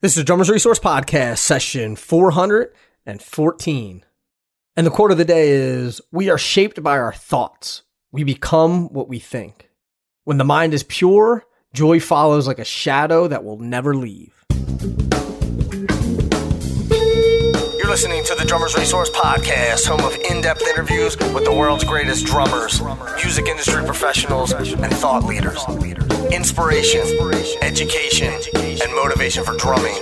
This is Drummers Resource Podcast, session 414. And the quote of the day is We are shaped by our thoughts. We become what we think. When the mind is pure, joy follows like a shadow that will never leave. You're listening to the Drummers Resource Podcast, home of in depth interviews with the world's greatest drummers, music industry professionals, and thought leaders. Inspiration, education, and motivation for drumming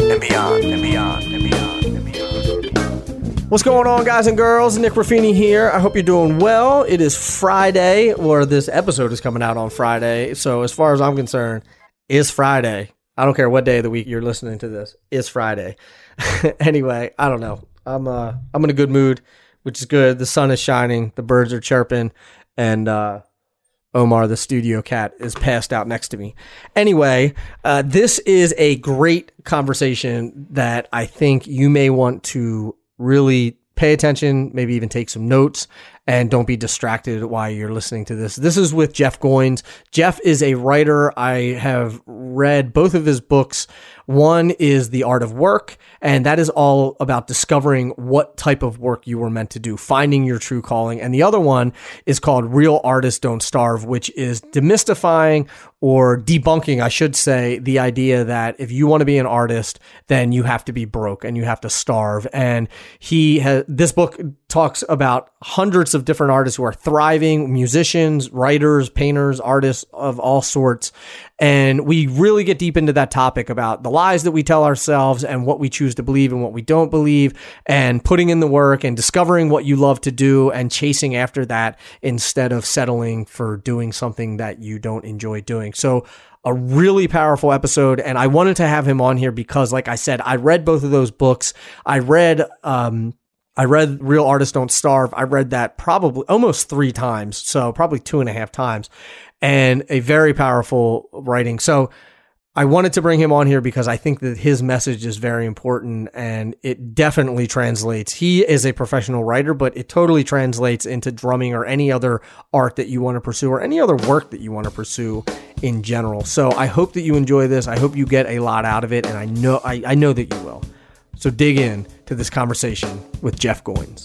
and beyond, and beyond, and beyond, and beyond. What's going on, guys and girls? Nick Ruffini here. I hope you're doing well. It is Friday, or this episode is coming out on Friday. So, as far as I'm concerned, it's Friday. I don't care what day of the week you're listening to this. It's Friday. anyway, I don't know. I'm uh I'm in a good mood, which is good. The sun is shining, the birds are chirping, and uh Omar, the studio cat, is passed out next to me. Anyway, uh, this is a great conversation that I think you may want to really pay attention, maybe even take some notes, and don't be distracted while you're listening to this. This is with Jeff Goins. Jeff is a writer. I have read both of his books. One is The Art of Work, and that is all about discovering what type of work you were meant to do, finding your true calling. And the other one is called Real Artists Don't Starve, which is demystifying or debunking, I should say, the idea that if you want to be an artist, then you have to be broke and you have to starve. And he has this book talks about hundreds of different artists who are thriving, musicians, writers, painters, artists of all sorts. And we really get deep into that topic about the lies that we tell ourselves and what we choose to believe and what we don't believe, and putting in the work and discovering what you love to do and chasing after that instead of settling for doing something that you don't enjoy doing. So, a really powerful episode. And I wanted to have him on here because, like I said, I read both of those books. I read, um, I read Real Artists Don't Starve. I read that probably almost three times. So probably two and a half times and a very powerful writing. So I wanted to bring him on here because I think that his message is very important and it definitely translates. He is a professional writer, but it totally translates into drumming or any other art that you want to pursue or any other work that you want to pursue in general. So I hope that you enjoy this. I hope you get a lot out of it, and I know I, I know that you will. So dig in to this conversation with Jeff Goins.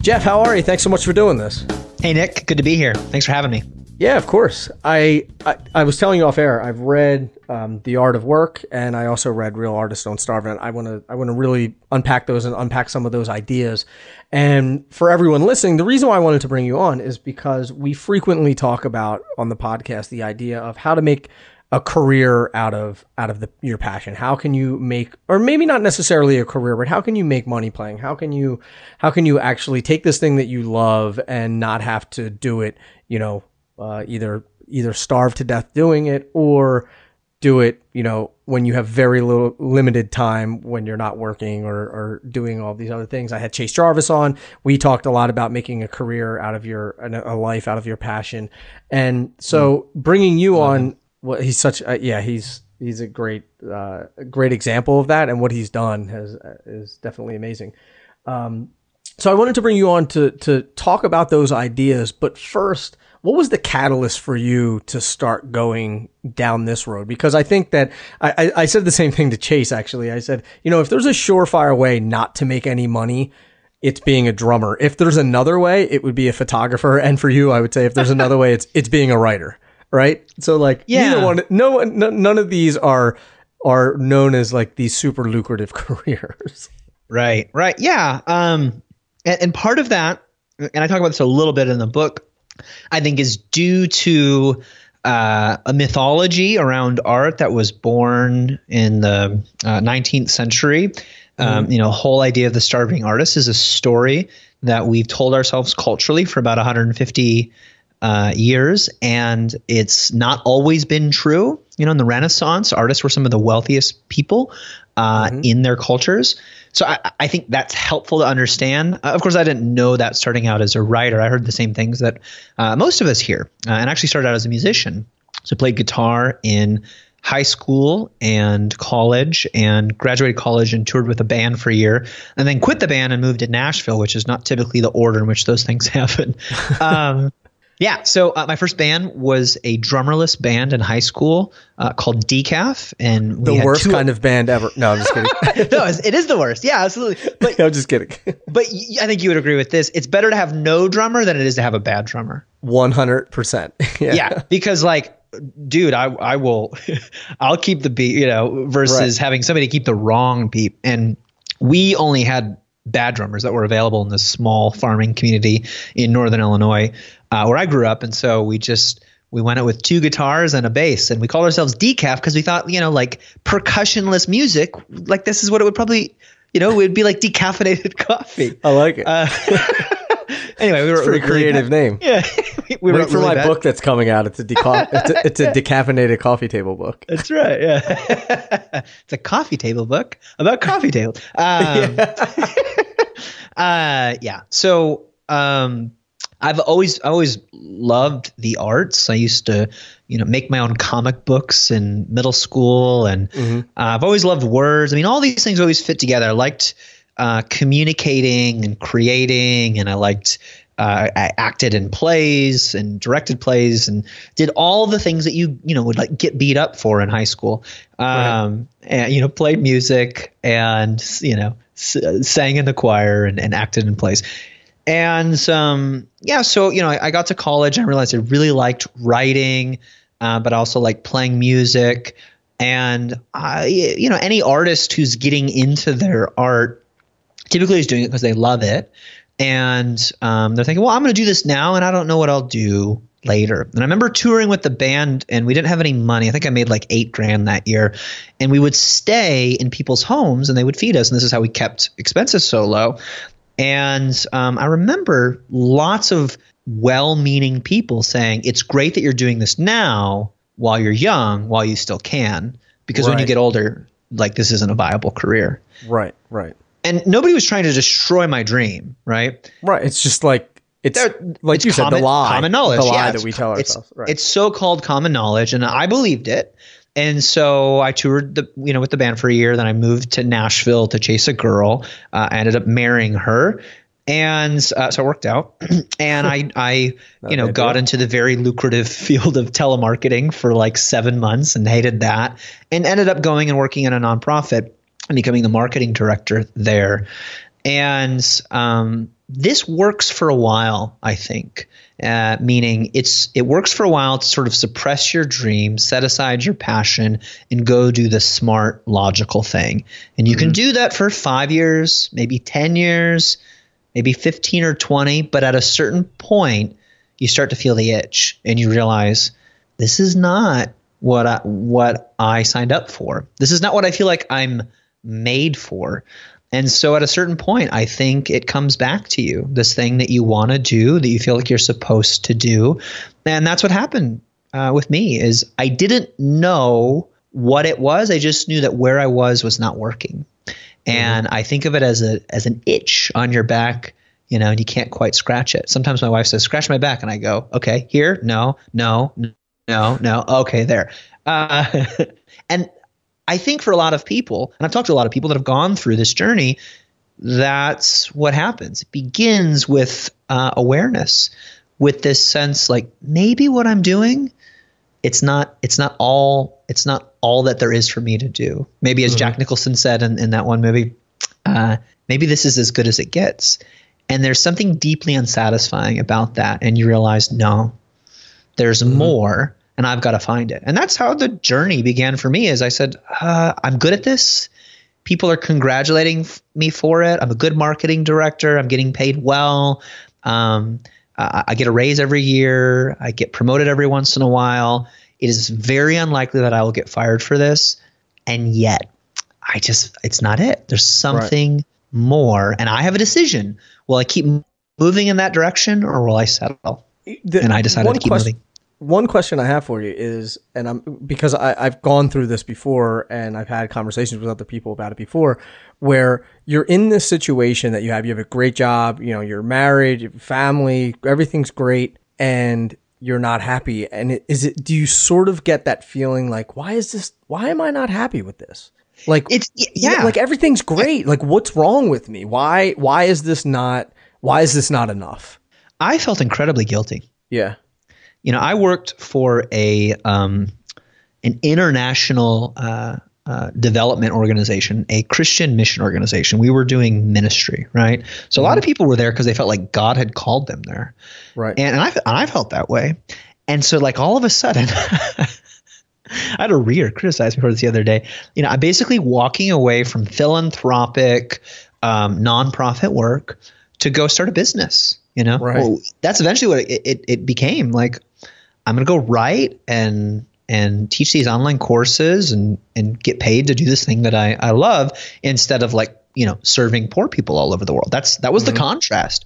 Jeff, how are you? Thanks so much for doing this. Hey Nick, good to be here. Thanks for having me. Yeah, of course. I I, I was telling you off air. I've read um, The Art of Work, and I also read Real Artists Don't Starve. And I want to I want to really unpack those and unpack some of those ideas. And for everyone listening, the reason why I wanted to bring you on is because we frequently talk about on the podcast the idea of how to make a career out of out of the your passion? How can you make or maybe not necessarily a career but how can you make money playing? How can you how can you actually take this thing that you love and not have to do it you know uh, either either starve to death doing it or do it you know when you have very little limited time when you're not working or, or doing all these other things? I had chase jarvis on. We talked a lot about making a career out of your a life out of your passion. And so bringing you on well, he's such yeah, he's he's a great uh, great example of that, and what he's done has is definitely amazing. Um, so I wanted to bring you on to to talk about those ideas, but first, what was the catalyst for you to start going down this road? Because I think that I, I, I said the same thing to Chase actually. I said, you know, if there's a surefire way not to make any money, it's being a drummer. If there's another way, it would be a photographer. And for you, I would say if there's another way, it's it's being a writer right? So like yeah. neither one, no, no, none of these are are known as like these super lucrative careers. Right, right, yeah. Um, and, and part of that, and I talk about this a little bit in the book, I think is due to uh, a mythology around art that was born in the uh, 19th century. Um, mm-hmm. You know, whole idea of the starving artist is a story that we've told ourselves culturally for about 150 uh, years, and it's not always been true. You know, in the Renaissance, artists were some of the wealthiest people uh, mm-hmm. in their cultures. So I, I, think that's helpful to understand. Uh, of course, I didn't know that starting out as a writer. I heard the same things that uh, most of us hear, uh, and actually started out as a musician. So played guitar in high school and college and graduated college and toured with a band for a year and then quit the band and moved to Nashville, which is not typically the order in which those things happen. Um, Yeah. So uh, my first band was a drummerless band in high school uh, called Decaf, and the worst kind of band ever. No, I'm just kidding. no, it is the worst. Yeah, absolutely. But I'm just kidding. but I think you would agree with this. It's better to have no drummer than it is to have a bad drummer. One hundred percent. Yeah, because like dude, I I will, I'll keep the beat, you know, versus right. having somebody keep the wrong beat. And we only had bad drummers that were available in this small farming community in northern Illinois, uh, where I grew up, and so we just we went out with two guitars and a bass, and we called ourselves Decaf because we thought, you know, like percussionless music, like this is what it would probably, you know, it would be like decaffeinated coffee. I like it. Uh, anyway, we were pretty really creative name. Yeah, we Wait for really my bad. book that's coming out. It's a, deca- it's a it's a decaffeinated coffee table book. That's right. Yeah, it's a coffee table book about coffee tables. Um, yeah. uh, yeah. So um, I've always I always loved the arts. I used to you know make my own comic books in middle school, and mm-hmm. uh, I've always loved words. I mean, all these things always fit together. I liked uh, communicating and creating, and I liked. Uh, I acted in plays and directed plays and did all the things that you you know would like get beat up for in high school. Um, right. And you know played music and you know s- sang in the choir and, and acted in plays. And um, yeah, so you know I, I, got to college and I realized I really liked writing, uh, but also like playing music. And I, you know, any artist who's getting into their art typically is doing it because they love it. And um, they're thinking well i'm going to do this now and i don't know what i'll do later. And i remember touring with the band and we didn't have any money. I think i made like eight grand that year. And we would stay in people's homes and they would feed us. And this is how we kept expenses so low and um, i remember lots of well-meaning people saying it's great that you're doing this now while you're young while you still can because right. when you get older like this isn't a viable career right right and nobody was trying to destroy my dream, right? Right. It's just like it's They're, like it's you common, said, the lie, common knowledge, the lie yeah, that we tell ourselves. It's, right. it's so-called common knowledge, and I believed it. And so I toured the you know with the band for a year. Then I moved to Nashville to chase a girl. Uh, I ended up marrying her, and uh, so it worked out. and I I you know got into the very lucrative field of telemarketing for like seven months and hated that, and ended up going and working in a nonprofit and becoming the marketing director there. And um, this works for a while, I think. Uh, meaning it's it works for a while to sort of suppress your dream, set aside your passion, and go do the smart, logical thing. And you mm-hmm. can do that for five years, maybe ten years, maybe fifteen or twenty. But at a certain point, you start to feel the itch, and you realize this is not what I, what I signed up for. This is not what I feel like I'm made for. And so at a certain point, I think it comes back to you, this thing that you want to do, that you feel like you're supposed to do. And that's what happened uh, with me is I didn't know what it was. I just knew that where I was was not working. And mm-hmm. I think of it as a as an itch on your back, you know, and you can't quite scratch it. Sometimes my wife says, "Scratch my back," and I go, "Okay, here, no, no, no, no, okay, there." Uh, and I think for a lot of people, and I've talked to a lot of people that have gone through this journey, that's what happens. It begins with uh, awareness, with this sense like maybe what I'm doing, it's not it's not all it's not all that there is for me to do. Maybe as mm-hmm. Jack Nicholson said in, in that one movie, uh, maybe this is as good as it gets. And there's something deeply unsatisfying about that, and you realize no, there's mm-hmm. more and I've got to find it. And that's how the journey began for me. Is I said, uh, I'm good at this. People are congratulating me for it. I'm a good marketing director. I'm getting paid well. Um, I, I get a raise every year. I get promoted every once in a while. It is very unlikely that I will get fired for this. And yet, I just, it's not it. There's something right. more. And I have a decision. Will I keep moving in that direction or will I settle? The, and I decided to keep question, moving one question I have for you is, and I'm because I, I've gone through this before and I've had conversations with other people about it before, where you're in this situation that you have, you have a great job, you know, you're married, you have family, everything's great, and you're not happy. And it, is it? Do you sort of get that feeling like, why is this? Why am I not happy with this? Like it's yeah, like everything's great. Like what's wrong with me? Why why is this not? Why is this not enough? I felt incredibly guilty. Yeah you know, I worked for a um, an international uh, uh, development organization, a Christian mission organization. We were doing ministry, right? So a lot of people were there because they felt like God had called them there, Right. and, and I and I felt that way. And so, like all of a sudden, I had a reader criticize me for this the other day. You know, I'm basically walking away from philanthropic, um, nonprofit work to go start a business. You know, Right. well, that's eventually what it, it, it became. Like, I'm going to go write and and teach these online courses and and get paid to do this thing that I, I love instead of like you know serving poor people all over the world. That's that was the contrast.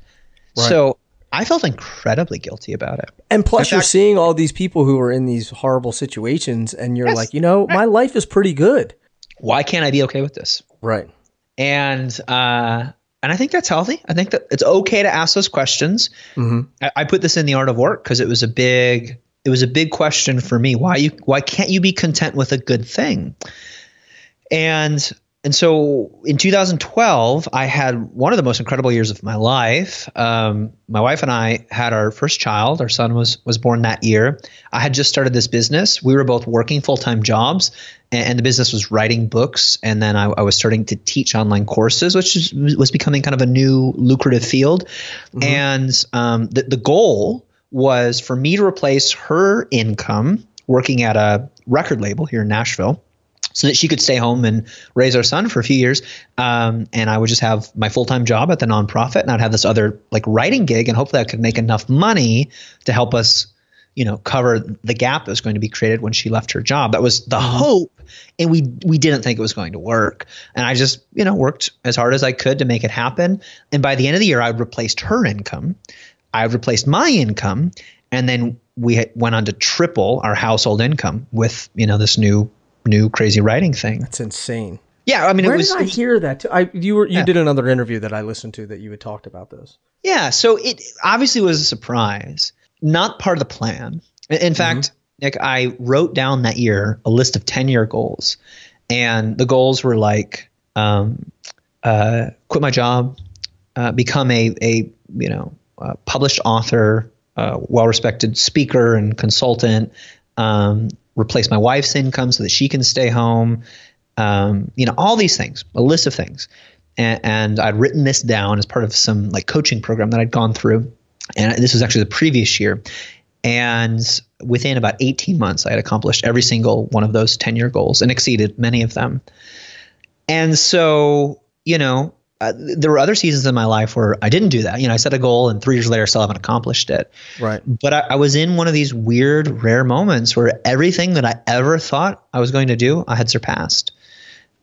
Right. So I felt incredibly guilty about it. And plus, In you're seeing all these people who are in these horrible situations, and you're Yes. like, you know, my life is pretty good. Why can't I be okay with this? Right. and uh, and I think that's healthy. I think that it's okay to ask those questions. Mhm. I, I put this in the art of work because it was a big it was a big question for me. Why you why can't you be content with a good thing? And and so in 2012, I had one of the most incredible years of my life. Um, my wife and I had our first child. Our son was was born that year. I had just started this business. We were both working full time jobs, and, and the business was writing books. And then I, I was starting to teach online courses, which is, was becoming kind of a new lucrative field. And um, the the goal was for me to replace her income working at a record label here in Nashville so that she could stay home and raise our son for a few years. Um, and I would just have my full time job at the nonprofit, and I'd have this other like writing gig, and hopefully I could make enough money to help us, you know, cover the gap that was going to be created when she left her job. That was the hope, and we we didn't think it was going to work. And I just you know worked as hard as I could to make it happen. And by the end of the year, I'd replaced her income. I replaced my income, and then we went on to triple our household income with you know this new new crazy writing thing. That's insane. Yeah, I mean Where it was, did I hear that? Too? I you were you Yeah. did another interview that I listened to that you had talked about this. yeah. So it obviously was a surprise, not part of the plan. In- In fact, Nick, I wrote down that year a list of ten year goals, and the goals were like um, uh, quit my job, uh, become a a you know uh, published author, uh, well respected speaker and consultant, um, replace my wife's income so that she can stay home, um, you know all these things, a list of things, and, and I'd written this down as part of some like coaching program that I'd gone through, and this was actually the previous year. And within about 18 months, I had accomplished every single one of those 10 year goals and exceeded many of them. And so, you know, uh, there were other seasons in my life where I didn't do that. You know, I set a goal and three years later, I still haven't accomplished it. Right. But I, I was in one of these weird, rare moments where everything that I ever thought I was going to do, I had surpassed.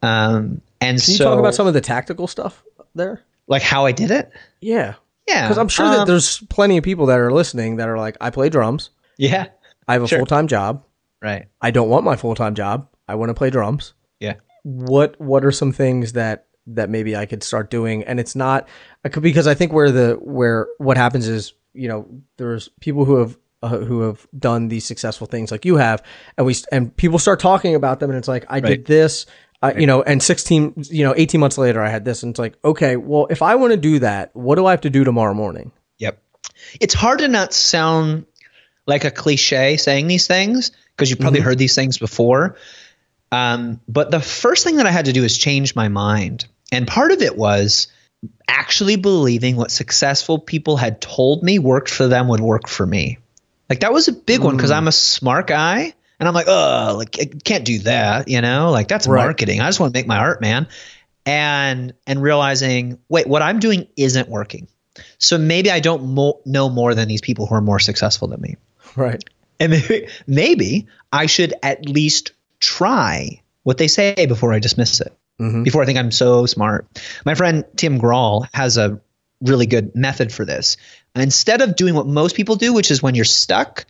Um, and Can you so, talk about some of the tactical stuff there? like how I did it? Yeah. Yeah, Because I'm sure that um, there's plenty of people that are listening that are like, I play drums. yeah, I have a Sure. full time job. right, I don't want my full time job. I want to play drums. yeah. What What are some things that that maybe I could start doing? And it's not because I think where the where what happens is you know there's people who have uh, who have done these successful things like you have, and we and people start talking about them, and it's like I did this. Uh, you know, and 16, you know, 18 months later, I had this, and it's like, okay, well, if I want to do that, what do I have to do tomorrow morning? Yep. It's hard to not sound like a cliche saying these things because you've probably heard these things before. Um, but the first thing that I had to do is change my mind. And part of it was actually believing what successful people had told me worked for them would work for me. Like that was a big one because mm. I'm a smart guy and I'm like, oh, like I can't do that, you know? Like that's Right. marketing. I just want to make my art, man. And and realizing, wait, what I'm doing isn't working. So maybe I don't mo- know more than these people who are more successful than me. Right. And maybe, maybe I should at least try what they say before I dismiss it, Mhm. before I think I'm so smart. My friend Tim Grahl has a really good method for this. Instead of doing what most people do, which is when you're stuck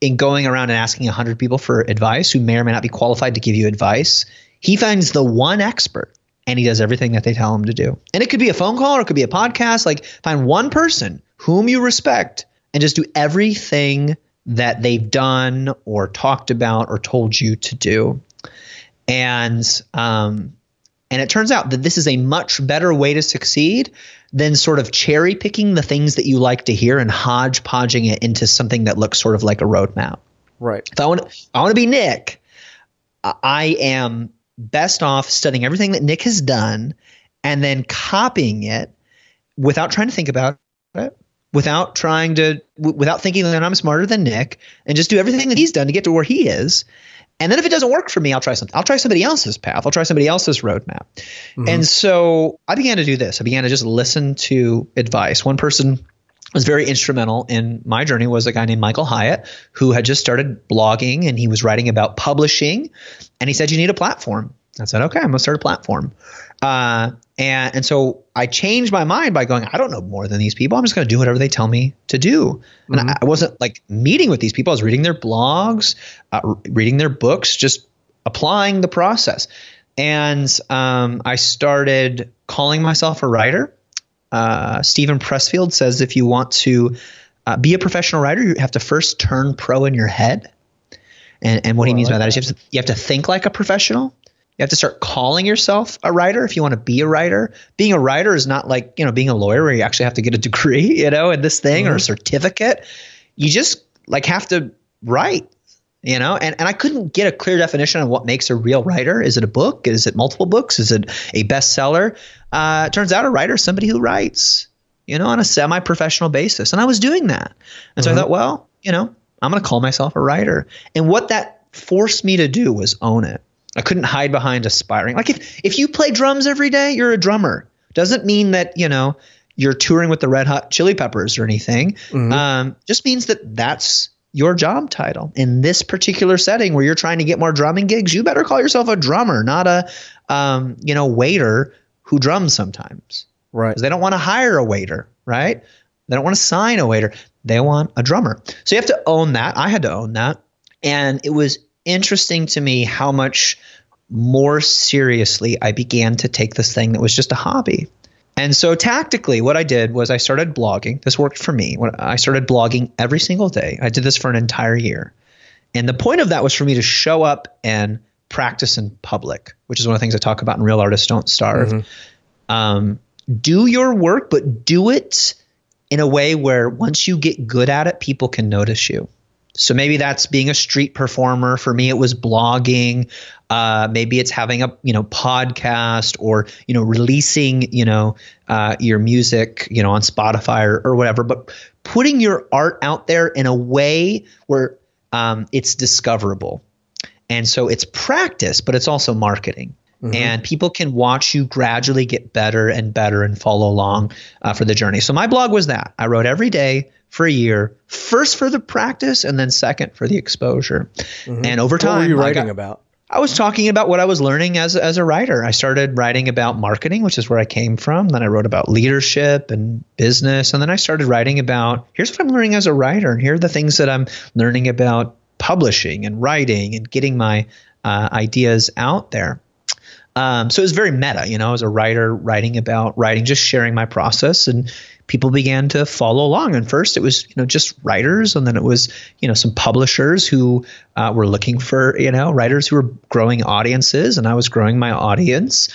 in going around and asking 100 people for advice who may or may not be qualified to give you advice, he finds the one expert and he does everything that they tell him to do. And it could be a phone call or it could be a podcast. Like find one person whom you respect and just do everything that they've done or talked about or told you to do. And um, and it turns out that this is a much better way to succeed than sort of cherry picking the things that you like to hear and hodgepodging it into something that looks sort of like a roadmap. Right. If I want, I want to be Nick. I am best off studying everything that Nick has done and then copying it without trying to think about it, without trying to, w- without thinking that I'm smarter than Nick, and just do everything that he's done to get to where he is. And then if it doesn't work for me, I'll try something. I'll try somebody else's path. I'll try somebody else's roadmap. Mm-hmm. And so I began to do this. I began to just listen to advice. One person was very instrumental in my journey was a guy named Michael Hyatt who had just started blogging and he was writing about publishing and he said you need a platform. I said okay, I'm gonna start a platform. Uh, and and so I changed my mind by going I don't know more than these people. I'm just gonna do whatever they tell me to do. And mm-hmm. I, I, wasn't like meeting with these people. I was reading their blogs, uh, reading their books, just applying the process. And um, I started calling myself a writer uh, Steven Pressfield says if you want to uh, be a professional writer, you have to first turn pro in your head. And, and what oh, he means like by that is you have, to, you have to think like a professional. You have to start calling yourself a writer if you want to be a writer. Being a writer is not like, you know, being a lawyer where you actually have to get a degree, you know, in this thing mm-hmm. or a certificate. You just like have to write you know? And, and i couldn't get a clear definition of what makes a real writer. Is it a book? Is it multiple books? Is it a bestseller? Uh, it turns out a writer is somebody who writes you know on a semi-professional basis. And i was doing that. And so mm-hmm. i thought well you know i'm going to call myself a writer. And what that forced me to do was own it i couldn't hide behind aspiring like if if you play drums every day you're a drummer. Doesn't mean that you know you're touring with the red hot chili peppers or anything. Mm-hmm. um, just means that that's your job title. In this particular setting where you're trying to get more drumming gigs you better call yourself a drummer not a um, you know waiter who drums sometimes. Right. They don't want to hire a waiter right? They don't want to sign a waiter. They want a drummer. So you have to own that. I had to own that. And it was interesting to me how much more seriously i began to take this thing that was just a hobby and so tactically, what I did was I started blogging. This worked for me. When I started blogging every single day. I did this for an entire year. And the point of that was for me to show up and practice in public, which is one of the things I talk about in Real Artists Don't Starve. Mm-hmm. Um, do your work, but do it in a way where once you get good at it, people can notice you. So maybe that's being a street performer. For me, it was blogging. Uh, maybe it's having a you know podcast or you know releasing you know uh, your music you know on Spotify or, or whatever. But putting your art out there in a way where um, it's discoverable, and so it's practice, but it's also marketing. Mm-hmm. And people can watch you gradually get better and better and follow along uh, for the journey. So my blog was that I wrote every day for a year, first for the practice and then second for the exposure. Mm-hmm. And over time, what were you writing I got, about? I was talking about what I was learning as as a writer. I started writing about marketing, which is where I came from. Then I wrote about leadership and business, and then I started writing about here's what I'm learning as a writer, and here are the things that I'm learning about publishing and writing and getting my uh, ideas out there. Um, so it was very meta, you know, as a writer writing about writing, just sharing my process, and people began to follow along. And first, it was you know just writers, and then it was you know some publishers who uh, were looking for you know writers who were growing audiences, and I was growing my audience.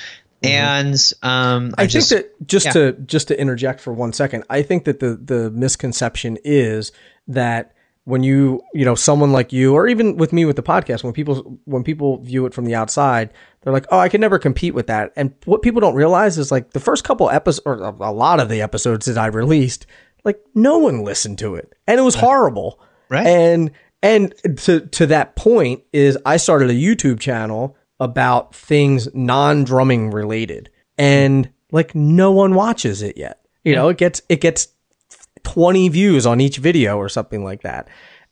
Mm-hmm. And um, I, I just, think that just yeah. to just to interject for one second, I think that the the misconception is that when you you know someone like you or even with me with the podcast when people when people view it from the outside they're like oh i can never compete with that. And what people don't realize is like the first couple episodes or a lot of the episodes that i released like no one listened to it. And it was horrible. Right. And and to to that point is i started a youtube channel about things non-drumming related. And like no one watches it yet. You know it gets it gets 20 views on each video or something like that.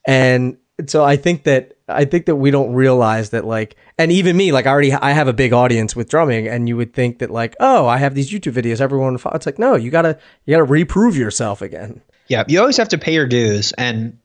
And so I think that I think that we don't realize that like and even me like I already I have a big audience with drumming and you would think that like oh I have these YouTube videos everyone it's like no you got to you got to reprove yourself again. Yeah, you always have to pay your dues and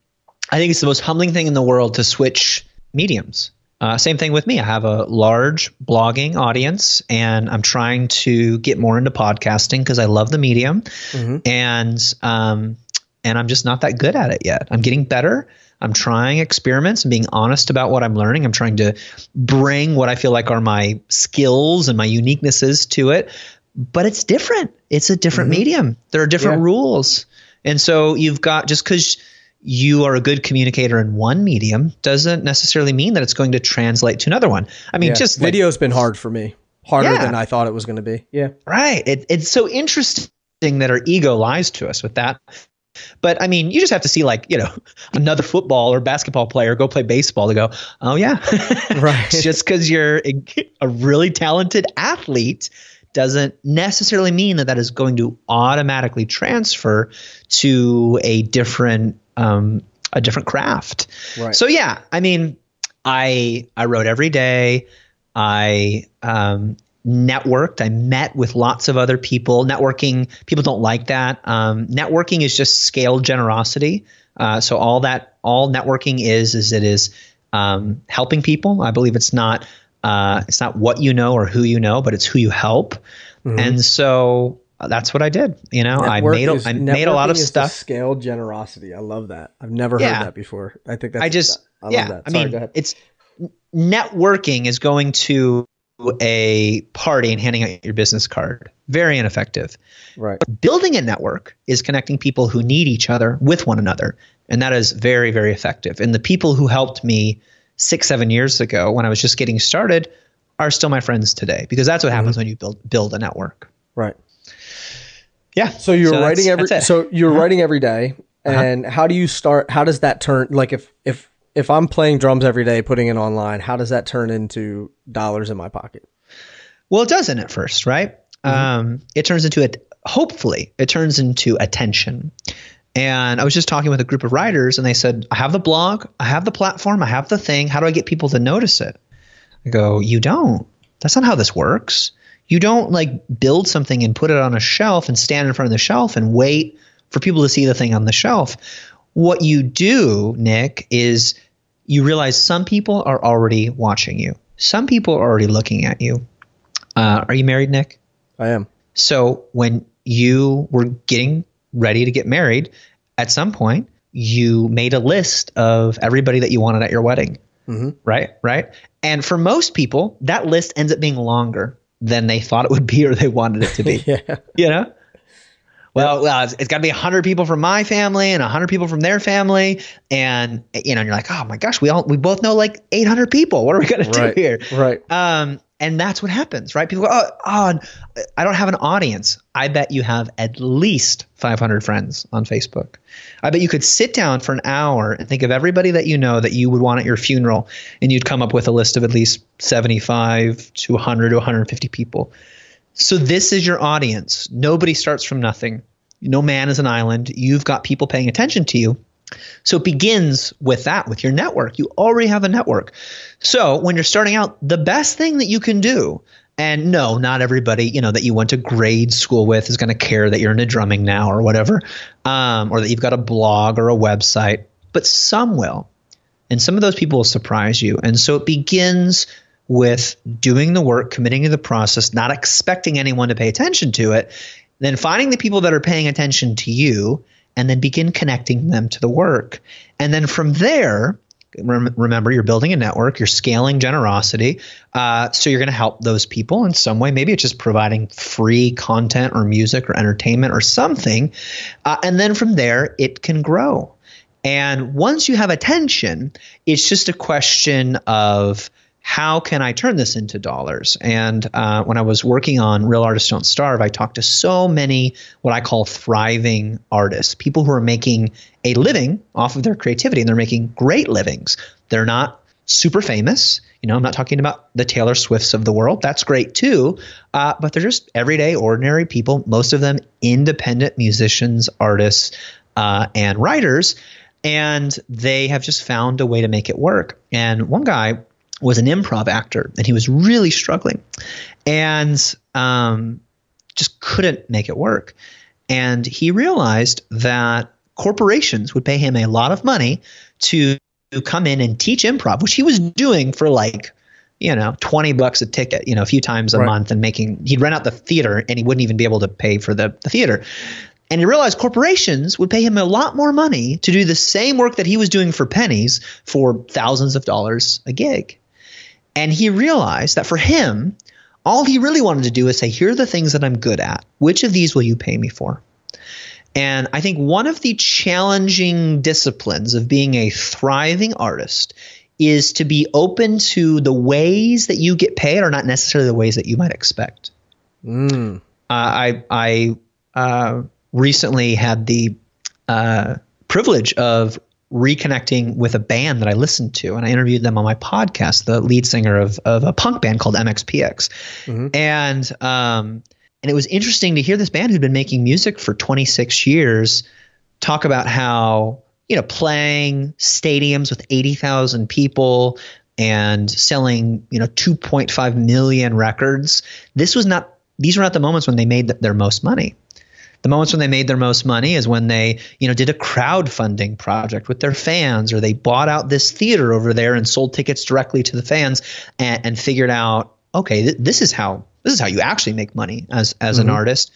I think it's the most humbling thing in the world to switch mediums. Uh, same thing with me. I have a large blogging audience, and I'm trying to get more into podcasting because I love the medium, mm-hmm. and um, and I'm just not that good at it yet. I'm getting better. I'm trying experiments and being honest about what I'm learning. I'm trying to bring what I feel like are my skills and my uniquenesses to it, but it's different. it's a different mm-hmm. medium. There are different Yeah. rules. And so you've got just because you are a good communicator in one medium doesn't necessarily mean that it's going to translate to another one. I mean, Yeah. just like- video's been hard for me, harder Yeah. than I thought it was going to be. Yeah, Right. It, it's so interesting that our ego lies to us with that. But I mean, you just have to see like, you know, another football or basketball player go play baseball to go, oh, yeah. Right. just because you're a, a really talented athlete doesn't necessarily mean that that is going to automatically transfer to a different um, a different craft. Right. So yeah, I mean, I I wrote every day. I um, networked. I met with lots of other people. Networking, people don't like that. Um, networking is just scaled generosity. Uh, so all that all networking is is it is um, helping people. I believe it's not uh, it's not what you know or who you know, but it's who you help. And so uh, that's what I did. You know, I made a, is- I made a lot of stuff. Scaled generosity. I love that. I've never Yeah. heard that before. I think that's. I just I yeah. love that. I mean, go ahead. it's networking is going to a party and handing out your business card. Very ineffective. right. Building a network is connecting people who need each other with one another, and that is very very effective. And the people who helped me six seven years ago when I was just getting started are still my friends today because that's what happens when you build build a network. Right. Yeah. So you're that's- writing every. Uh-huh. So you're writing every day, and how do you start? How does that turn? Like if if if I'm playing drums every day, putting it online, how does that turn into dollars in my pocket? Well, it doesn't at first, right? Um, it turns into it. Hopefully, it turns into attention. And I was just talking with a group of writers, and they said, "I have the blog, I have the platform, I have the thing. How do I get people to notice it?" I go, "You don't. That's not how this works. You don't like build something and put it on a shelf and stand in front of the shelf and wait for people to see the thing on the shelf. What you do, Nick, is you realize some people are already watching you. Some people are already looking at you. Uh, are you married, Nick? I am. So when you were getting ready to get married, at some point you made a list of everybody that you wanted at your wedding. Right, right. And for most people, that list ends up being longer than they thought it would be or they wanted it to be. Yeah. You know? Well, well, it's, it's got to be 100 people from my family and 100 people from their family. And, you know, and you're like, oh my gosh, we all, we both know like 800 people. What are we going to do here? Right. Um, and that's what happens, right? People go, oh, oh, I don't have an audience. I bet you have at least 500 friends on Facebook. I bet you could sit down for an hour and think of everybody that you know that you would want at your funeral, and you'd come up with a list of at least 75 to 100 to 150 people. So this is your audience. Nobody starts from nothing. No man is an island. You've got people paying attention to you. So it begins with that, with your network. You already have a network. So when you're starting out, the best thing that you can do, and no, not everybody, you know, that you went to grade school with is going to care that you're into drumming now or whatever, um, or that you've got a blog or a website, but some will. And some of those people will surprise you. And so it begins with doing the work, committing to the process, not expecting anyone to pay attention to it, then finding the people that are paying attention to you, and then begin connecting them to the work. And then from there, rem- remember you're building a network, you're scaling generosity. Uh, so you're going to help those people in some way. Maybe it's just providing free content or music or entertainment or something. Uh, and then from there, it can grow. And once you have attention, it's just a question of how can I turn this into dollars? And uh, when I was working on Real Artists Don't Starve, I talked to so many what I call thriving artists, people who are making a living off of their creativity, and they're making great livings. They're not super famous. You know, I'm not talking about the Taylor Swifts of the world. That's great too. Uh, but they're just everyday, ordinary people, most of them independent musicians, artists, uh, and writers. And they have just found a way to make it work. And one guy was an improv actor and he was really struggling and um, just couldn't make it work. And he realized that corporations would pay him a lot of money to, come in and teach improv, which he was doing for like, you know, 20 bucks a ticket, you know, a few times a Right. month and making, he'd rent out the theater and he wouldn't even be able to pay for the, the theater. And he realized corporations would pay him a lot more money to do the same work that he was doing for pennies for thousands of dollars a gig. And he realized that for him, all he really wanted to do is say, here are the things that I'm good at. Which of these will you pay me for? And I think one of the challenging disciplines of being a thriving artist is to be open to the ways that you get paid are not necessarily the ways that you might expect. Mm. Uh, I I uh, recently had the uh, privilege of reconnecting with a band that I listened to, and I interviewed them on my podcast, the lead singer of of a punk band called MXPX, Mm-hmm. and um, and it was interesting to hear this band who'd been making music for 26 years talk about how you know playing stadiums with 80,000 people and selling you know 2.5 million records. This was not; these were not the moments when they made th- their most money. The moments when they made their most money is when they, you know, did a crowdfunding project with their fans, or they bought out this theater over there and sold tickets directly to the fans, and, and figured out, okay, th- this is how this is how you actually make money as as an mm-hmm. artist.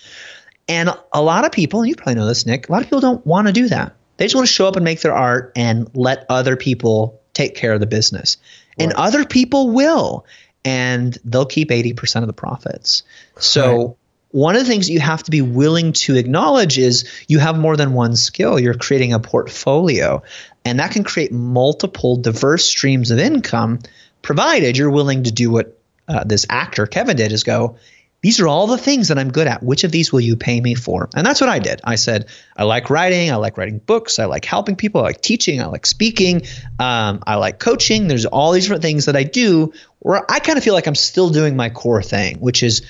And a lot of people, and you probably know this, Nick, a lot of people don't want to do that. They just want to show up and make their art and let other people take care of the business. And other people will, and they'll keep 80% of the profits. So, Right. One of the things you have to be willing to acknowledge is you have more than one skill. You're creating a portfolio, and that can create multiple diverse streams of income, provided you're willing to do what uh, this actor Kevin did is go, these are all the things that I'm good at. Which of these will you pay me for? And that's what I did. I said, I like writing. I like writing books. I like helping people. I like teaching. I like speaking. Um, I like coaching. There's all these different things that I do where I kind of feel like I'm still doing my core thing, which is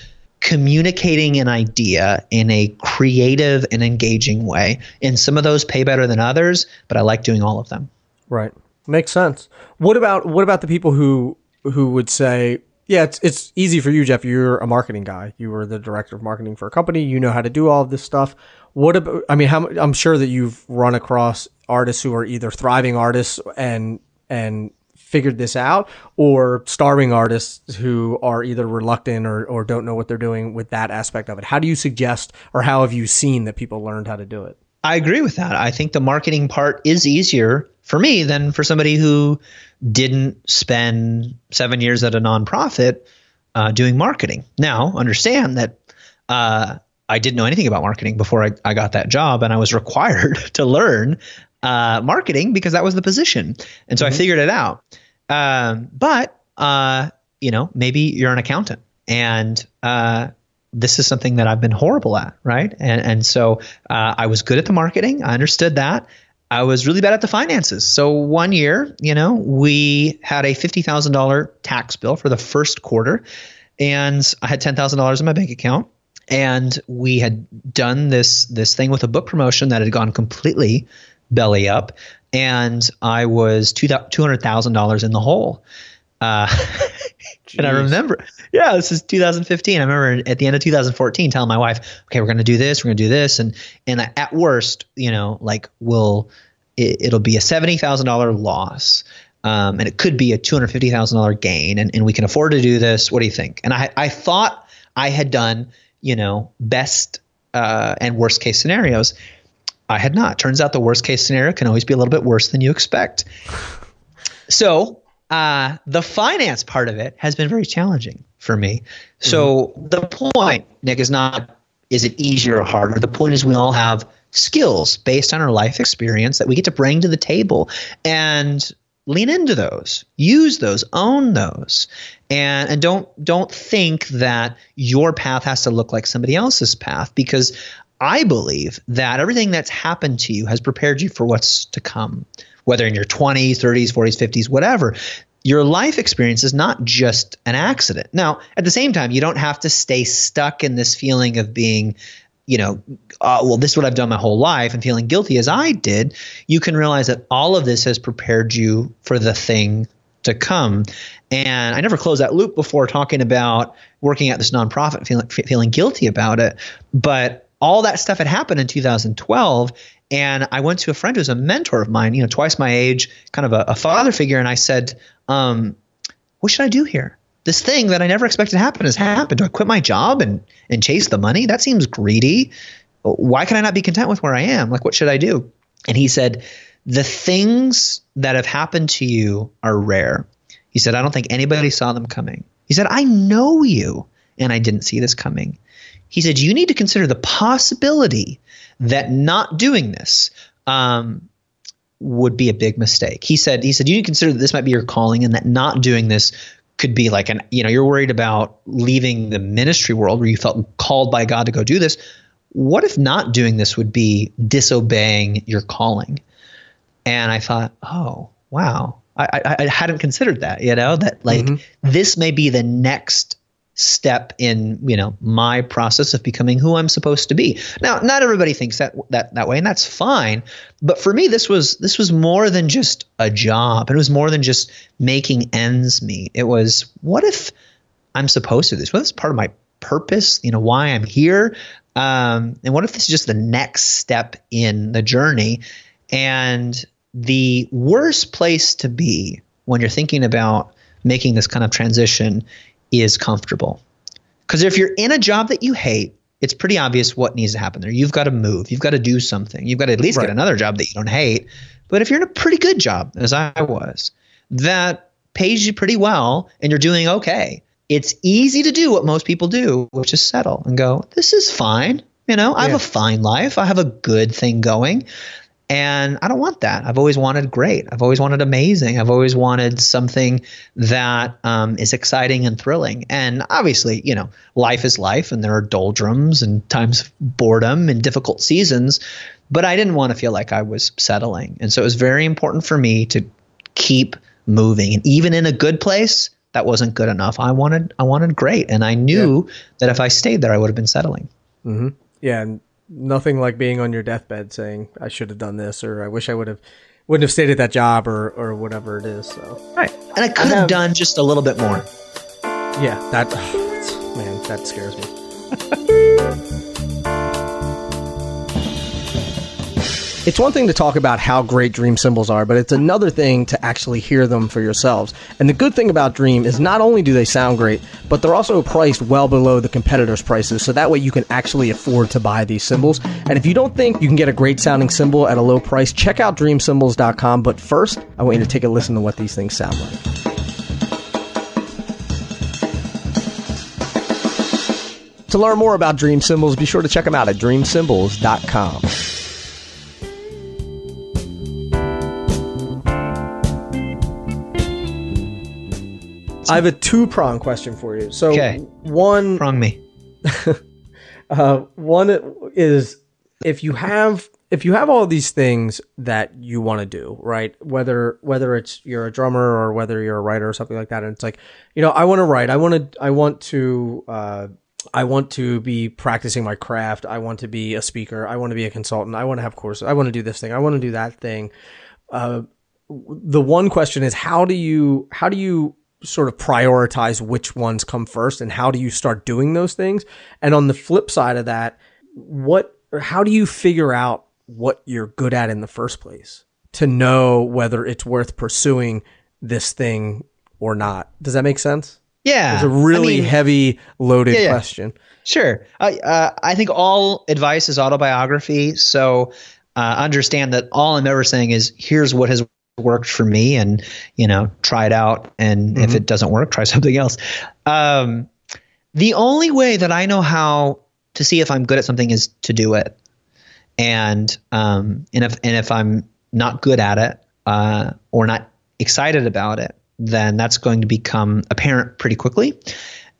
communicating an idea in a creative and engaging way. And some of those pay better than others, but I like doing all of them. Right. Makes sense. What about what about the people who who would say, yeah, it's it's easy for you, Jeff. You're a marketing guy. You were the director of marketing for a company. You know how to do all of this stuff. What about? I mean, how, I'm sure that you've run across artists who are either thriving artists and and figured this out, or starving artists who are either reluctant or, or don't know what they're doing with that aspect of it. How do you suggest, or how have you seen that people learned how to do it? I agree with that. I think the marketing part is easier for me than for somebody who didn't spend seven years at a nonprofit uh, doing marketing. Now, understand that uh, I didn't know anything about marketing before I, I got that job, and I was required to learn uh, marketing because that was the position. And so I figured it out. Um, but, uh, you know, maybe you're an accountant and uh, this is something that I've been horrible at, right? And and so uh, I was good at the marketing. I understood that. I was really bad at the finances. So one year, you know, we had a fifty thousand dollar tax bill for the first quarter, and I had ten thousand dollars in my bank account. And we had done this this thing with a book promotion that had gone completely belly up, and I was two hundred thousand dollars in the hole. Uh, and I remember, yeah, this is 2015. I remember at the end of 2014 telling my wife, okay, we're going to do this, we're going to do this. And, and at worst, you know, like we'll, it, it'll be a $70,000 loss. Um, and it could be a $250,000 gain. And, and we can afford to do this. What do you think? And I, I thought I had done, you know, best uh, and worst case scenarios. I had not. Turns out the worst case scenario can always be a little bit worse than you expect. So uh, the finance part of it has been very challenging for me. So the point, Nick, is not is it easier or harder. The point is we all have skills based on our life experience that we get to bring to the table and lean into those use those own those and and don't don't think that your path has to look like somebody else's path because i believe that everything that's happened to you has prepared you for what's to come whether in your 20s 30s 40s 50s whatever your life experience is not just an accident now at the same time you don't have to stay stuck in this feeling of being you know, uh, well, this is what I've done my whole life and feeling guilty as I did, you can realize that all of this has prepared you for the thing to come. And I never closed that loop before talking about working at this nonprofit, feeling feeling guilty about it. But all that stuff had happened in 2012, and I went to a friend who's a mentor of mine, you know, twice my age, kind of a, a father figure, and I said, um, "What should I do here?" this thing that I never expected to happen has happened. Do I quit my job and and chase the money? That seems greedy. Why can I not be content with where I am? Like, what should I do? And he said, the things that have happened to you are rare. He said, I don't think anybody saw them coming. He said, I know you. and I didn't see this coming. He said, You need to consider the possibility that not doing this um, would be a big mistake. He said, he said, you need to consider that this might be your calling and that not doing this could be like an, you know, you're worried about leaving the ministry world where you felt called by God to go do this. What if not doing this would be disobeying your calling? And I thought, oh, wow. I, I, I hadn't considered that, you know, that like mm-hmm. this may be the next step in you know my process of becoming who I'm supposed to be. Now, not everybody thinks that that that way, and that's fine. But for me, this was this was more than just a job. It was more than just making ends meet. It was what if I'm supposed to do this? What part of my purpose? You know, why I'm here. Um, and what if this is just the next step in the journey? And the worst place to be when you're thinking about making this kind of transition is comfortable. Because if you're in a job that you hate, it's pretty obvious what needs to happen there. You've got to move. You've got to do something. You've got to at least right. get another job that you don't hate. But if you're in a pretty good job, as I was, that pays you pretty well and you're doing okay, it's easy to do what most people do, which is settle and go, this is fine. You know, I have a fine life. I have a good thing going. And I don't want that. I've always wanted great. I've always wanted amazing. I've always wanted something that um, is exciting and thrilling. And obviously, you know, life is life, and there are doldrums and times of boredom and difficult seasons. But I didn't want to feel like I was settling. And so it was very important for me to keep moving. And even in a good place, that wasn't good enough. I wanted, I wanted great, and I knew yeah. that if I stayed there, I would have been settling. Mm-hmm. Yeah, and nothing like being on your deathbed saying I should have done this or I wish I would have wouldn't have stayed at that job or or whatever it is. So right, and I could I have, have, done just a little bit more. Yeah, that man, that scares me. It's one thing to talk about how great Dream cymbals are, but it's another thing to actually hear them for yourselves. And the good thing about Dream is not only do they sound great, but they're also priced well below the competitors' prices, so that way you can actually afford to buy these cymbals. And if you don't think you can get a great sounding cymbal at a low price, check out dreamcymbals.com. But first, I want you to take a listen to what these things sound like. To learn more about Dream Cymbals, be sure to check them out at dreamcymbals.com. I have a two prong question for you. So okay. one prong me. uh, one is if you have if you have all these things that you want to do, right? Whether whether it's you're a drummer or whether you're a writer or something like that, and it's like, you know, I want to write, I want to, I want to, uh, I want to be practicing my craft. I want to be a speaker. I want to be a consultant. I want to have courses. I want to do this thing. I want to do that thing. Uh, the one question is how do you how do you sort of prioritize which ones come first and how do you start doing those things? And on the flip side of that, what how do you figure out what you're good at in the first place to know whether it's worth pursuing this thing or not? Does that make sense? Yeah, it's a really I mean, heavy, loaded yeah, yeah. question. Sure, I uh, I think all advice is autobiography, so uh, understand that all I'm ever saying is here's what has worked for me and you know try it out. And mm-hmm. if it doesn't work try something else. Um, the only way that i know how to see if i'm good at something is to do it. And um, and if and if i'm not good at it uh, or not excited about it then that's going to become apparent pretty quickly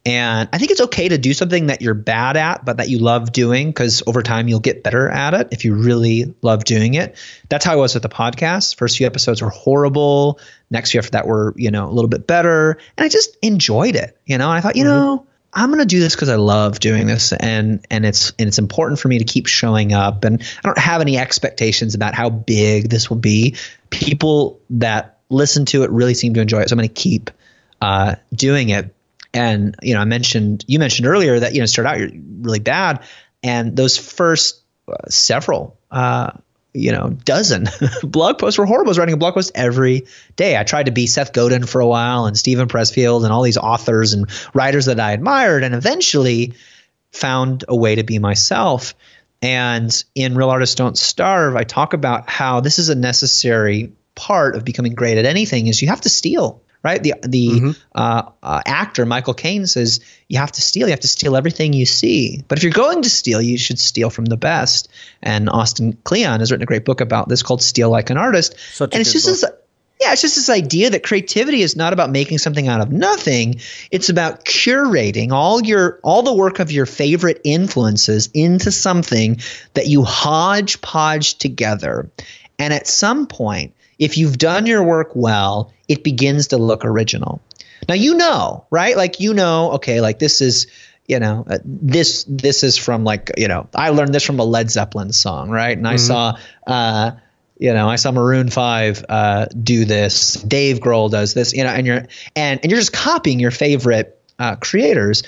and I think it's okay to do something that you're bad at, but that you love doing because over time you'll get better at it if you really love doing it. That's how I was with the podcast. First few episodes were horrible. Next few after that were, you know, a little bit better. And I just enjoyed it. You know, and I thought, you mm-hmm. know, I'm gonna do this because I love doing this and and it's and it's important for me to keep showing up. And I don't have any expectations about how big this will be. People that listen to it really seem to enjoy it. So I'm gonna keep uh, doing it and you know, I mentioned you mentioned earlier that you know start out you're really bad, and those first uh, several, uh, you know, dozen blog posts were horrible. I was writing a blog post every day. I tried to be Seth Godin for a while, and Steven Pressfield, and all these authors and writers that I admired, and eventually found a way to be myself. And in Real Artists Don't Starve, I talk about how this is a necessary part of becoming great at anything is you have to steal right? The the mm-hmm. uh, uh, actor Michael Caine says you have to steal. You have to steal everything you see. But if you're going to steal, you should steal from the best. And Austin Kleon has written a great book about this called "Steal Like an Artist." Such and it's just book. this yeah, it's just this idea that creativity is not about making something out of nothing. It's about curating all your all the work of your favorite influences into something that you hodgepodge together. And at some point, if you've done your work well, it begins to look original. Now you know, right? Like you know, okay, like this is you know uh, this this is from like you know i learned this from a led zeppelin song right and mm-hmm. i saw uh you know, I saw Maroon Five uh, do this. Dave Grohl does this. You know, and you're and and you're just copying your favorite uh, creators,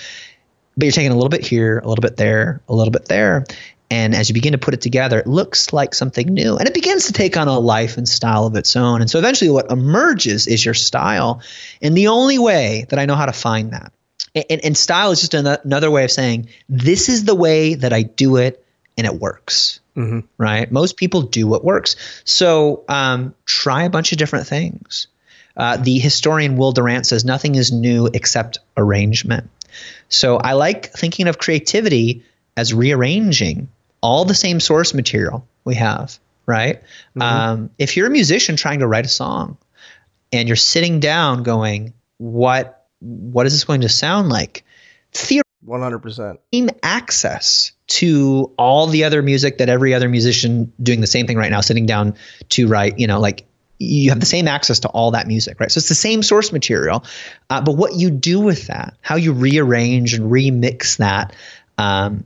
but you're taking a little bit here, a little bit there, a little bit there, and as you begin to put it together, it looks like something new, and it begins to take on a life and style of its own. And so eventually, what emerges is your style, and the only way that I know how to find that, and, and style is just another way of saying this is the way that I do it, and it works. Mm-hmm. Right? Most people do what works. So um, try a bunch of different things. Uh, the historian Will Durant says nothing is new except arrangement. So I like thinking of creativity as rearranging all the same source material we have, right? Mm-hmm. Um, if you're a musician trying to write a song and you're sitting down going, what what is this going to sound like? Theory 100%. Access to all the other music that every other musician doing the same thing right now, sitting down to write, you know, like you have the same access to all that music, right? So it's the same source material, uh, but what you do with that, how you rearrange and remix that, um,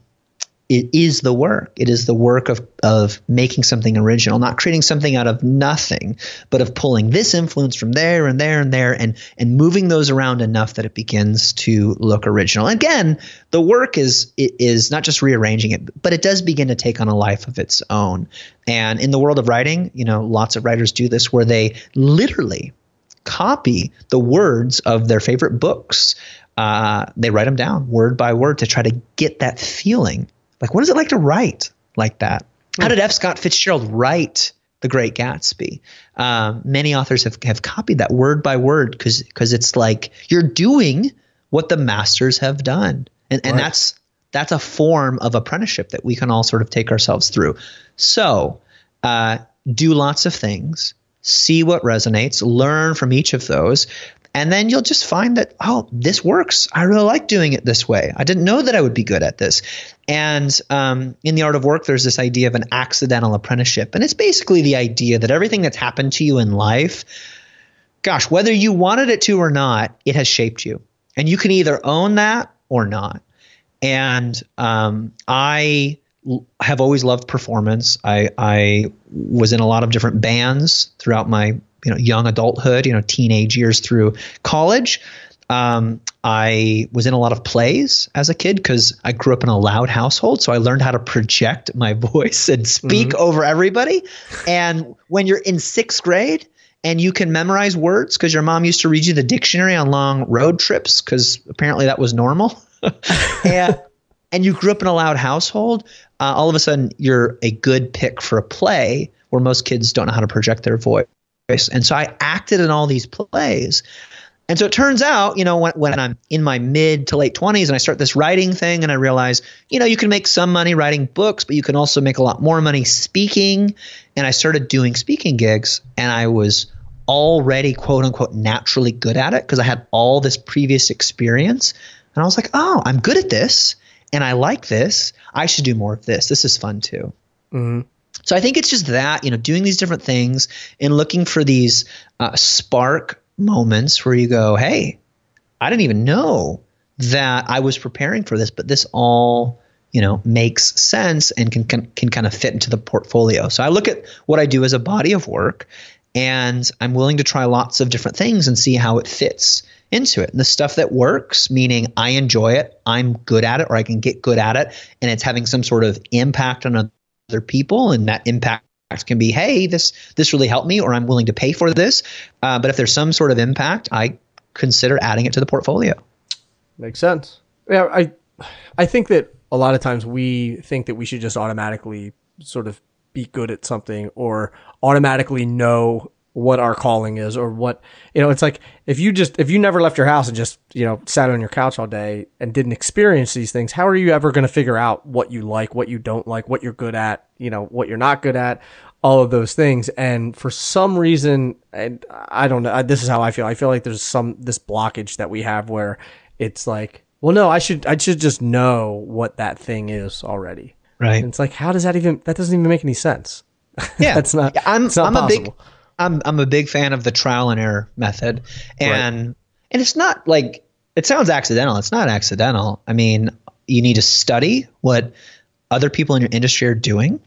it is the work. It is the work of of making something original, not creating something out of nothing, but of pulling this influence from there and there and there and and moving those around enough that it begins to look original. Again, the work is is not just rearranging it, but it does begin to take on a life of its own. And in the world of writing, you know, lots of writers do this where they literally copy the words of their favorite books. Uh, they write them down word by word to try to get that feeling like, what is it like to write like that? How hmm. did F. Scott Fitzgerald write The Great Gatsby? Um, many authors have, have copied that word by word because because it's like you're doing what the masters have done, and and right. that's that's a form of apprenticeship that we can all sort of take ourselves through. So, uh, do lots of things, see what resonates, learn from each of those, and then you'll just find that, oh, this works. I really like doing it this way. I didn't know that I would be good at this. And um, in the art of work, there's this idea of an accidental apprenticeship. And it's basically the idea that everything that's happened to you in life, gosh, whether you wanted it to or not, it has shaped you. And you can either own that or not. And um, I have always loved performance. I, I was in a lot of different bands throughout my you know young adulthood, you know teenage years through college. Um, I was in a lot of plays as a kid because I grew up in a loud household, so I learned how to project my voice and speak mm-hmm. over everybody. And when you're in sixth grade and you can memorize words because your mom used to read you the dictionary on long road trips because apparently that was normal, and and you grew up in a loud household, uh, all of a sudden you're a good pick for a play where most kids don't know how to project their voice. And so I acted in all these plays. And so it turns out, you know, when, when, I'm in my mid to late 20s and I start this writing thing and I realize, you know, you can make some money writing books, but you can also make a lot more money speaking. And I started doing speaking gigs and I was already quote unquote naturally good at it because I had all this previous experience. And I was like, oh, I'm good at this and I like this. I should do more of this. This is fun too. Mm-hmm. So I think it's just that, you know, doing these different things and looking for these uh, spark moments where you go, hey, I didn't even know that I was preparing for this, but this all, you know, makes sense and can, can, can kind of fit into the portfolio. So I look at what I do as a body of work and I'm willing to try lots of different things and see how it fits into it. And the stuff that works, meaning I enjoy it, I'm good at it, or I can get good at it, and it's having some sort of impact on other people, and that impact can be, hey, this this really helped me, or I'm willing to pay for this. Uh, but if there's some sort of impact, I consider adding it to the portfolio. Makes sense. Yeah, I I think that a lot of times we think that we should just automatically sort of be good at something or automatically know what our calling is or what you know it's like if you just if you never left your house and just you know sat on your couch all day and didn't experience these things how are you ever going to figure out what you like what you don't like what you're good at you know what you're not good at all of those things? And for some reason and i don't know this is how i feel. I feel like there's some this blockage that we have where it's like well no i should i should just know what that thing is already. Right. and it's like how does that even that doesn't even make any sense. Yeah, that's not Yeah, I'm not I'm a big possible. I'm I'm a big fan of the trial and error method, and and it's not like it sounds accidental. It's not accidental. I mean, you need to study what other people in your industry are doing.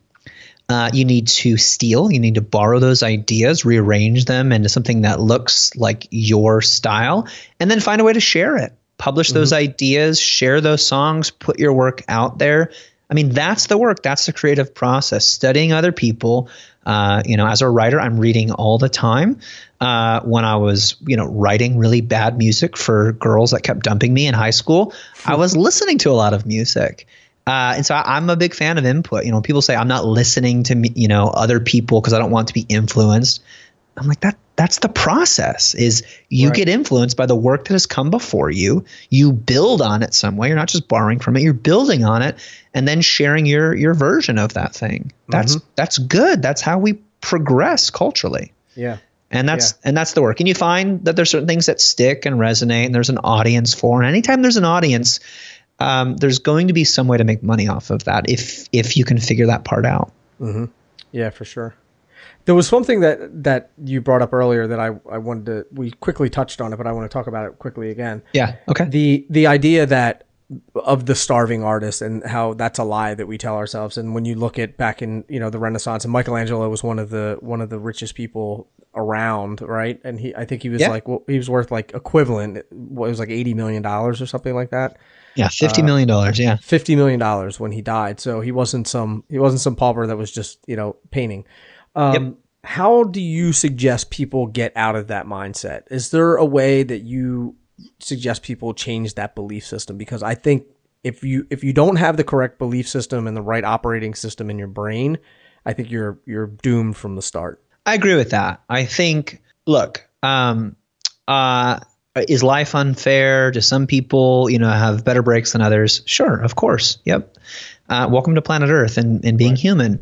Uh, you need to steal. You need to borrow those ideas, rearrange them into something that looks like your style, and then find a way to share it. Publish those ideas, share those songs, put your work out there. I mean, that's the work. That's the creative process. Studying other people. Uh, you know, as a writer, I'm reading all the time. Uh, when I was, you know, writing really bad music for girls that kept dumping me in high school, I was listening to a lot of music. Uh, and so I, I'm a big fan of input. You know, people say I'm not listening to me, you know other people because I don't want to be influenced. I'm like that. That's the process. Is you Right. get influenced by the work that has come before you. You build on it some way. You're not just borrowing from it. You're building on it, and then sharing your your version of that thing. That's that's good. That's how we progress culturally yeah and that's and that's the work and you find that there's certain things that stick and resonate and there's an audience for and anytime there's an audience um, there's going to be some way to make money off of that if if you can figure that part out Yeah, for sure. There was something that that you brought up earlier that I, I wanted to we quickly touched on it, but I want to talk about it quickly again. yeah okay The the idea that of the starving artist and how that's a lie that we tell ourselves. And when you look at back in you know the Renaissance, and Michelangelo was one of the one of the richest people around, right? And he I think he was Yeah. like well, he was worth like equivalent. What it was like eighty million dollars or something like that. yeah 50 million uh, dollars yeah fifty million dollars when he died. So he wasn't some he wasn't some pauper that was just you know painting. Um, How do you suggest people get out of that mindset? Is there a way that you suggest people change that belief system? Because I think if you if you don't have the correct belief system and the right operating system in your brain, I think you're you're doomed from the start. i agree with that. I think look um uh is life unfair do some people you know have better breaks than others? Sure of course. Yep. Uh, welcome to planet earth and, and being human.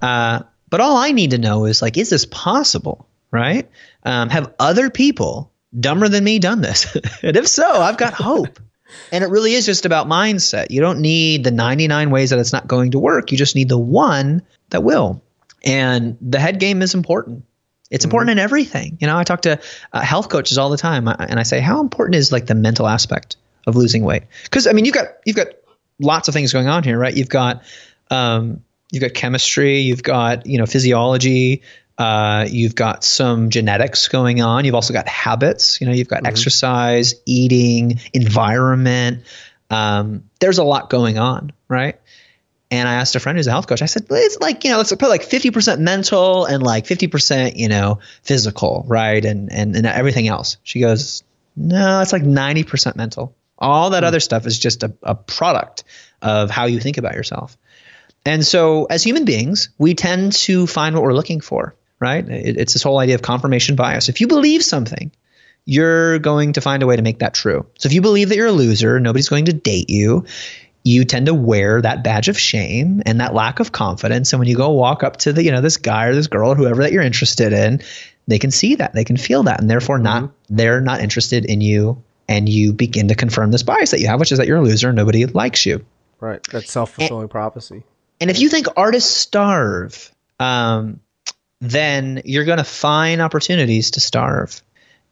Uh, but all i need to know is like is this possible right? Um, have other people dumber than me done this? And if so i've got hope. And it really is just about mindset. You don't need the 99 ways that it's not going to work. You just need the one that will. And the head game is important. It's important in everything. You know, I talk to uh, health coaches all the time, uh, and I say, how important is like the mental aspect of losing weight? Because I mean, you've got you've got lots of things going on here, right? You've got um, you've got chemistry, you've got you know physiology, uh, you've got some genetics going on. You've also got habits. You know, you've got exercise, eating, environment. Um, there's a lot going on, right? And I asked a friend who's a health coach. I said, it's like, you know, let's put like 50% mental and like 50%, you know, physical, right? And, and, and everything else. She goes, no, it's like 90% mental. All that other stuff is just a, a product of how you think about yourself. And so as human beings, we tend to find what we're looking for, right? It, it's this whole idea of confirmation bias. If you believe something, you're going to find a way to make that true. So if you believe that you're a loser, nobody's going to date you, you tend to wear that badge of shame and that lack of confidence. And when you go walk up to the, you know, this guy or this girl or whoever that you're interested in, they can see that, they can feel that, and therefore not mm-hmm. they're not interested in you. And you begin to confirm this bias that you have, which is that you're a loser and nobody likes you. Right. That's self fulfilling prophecy. And if you think artists starve, um, then you're going to find opportunities to starve.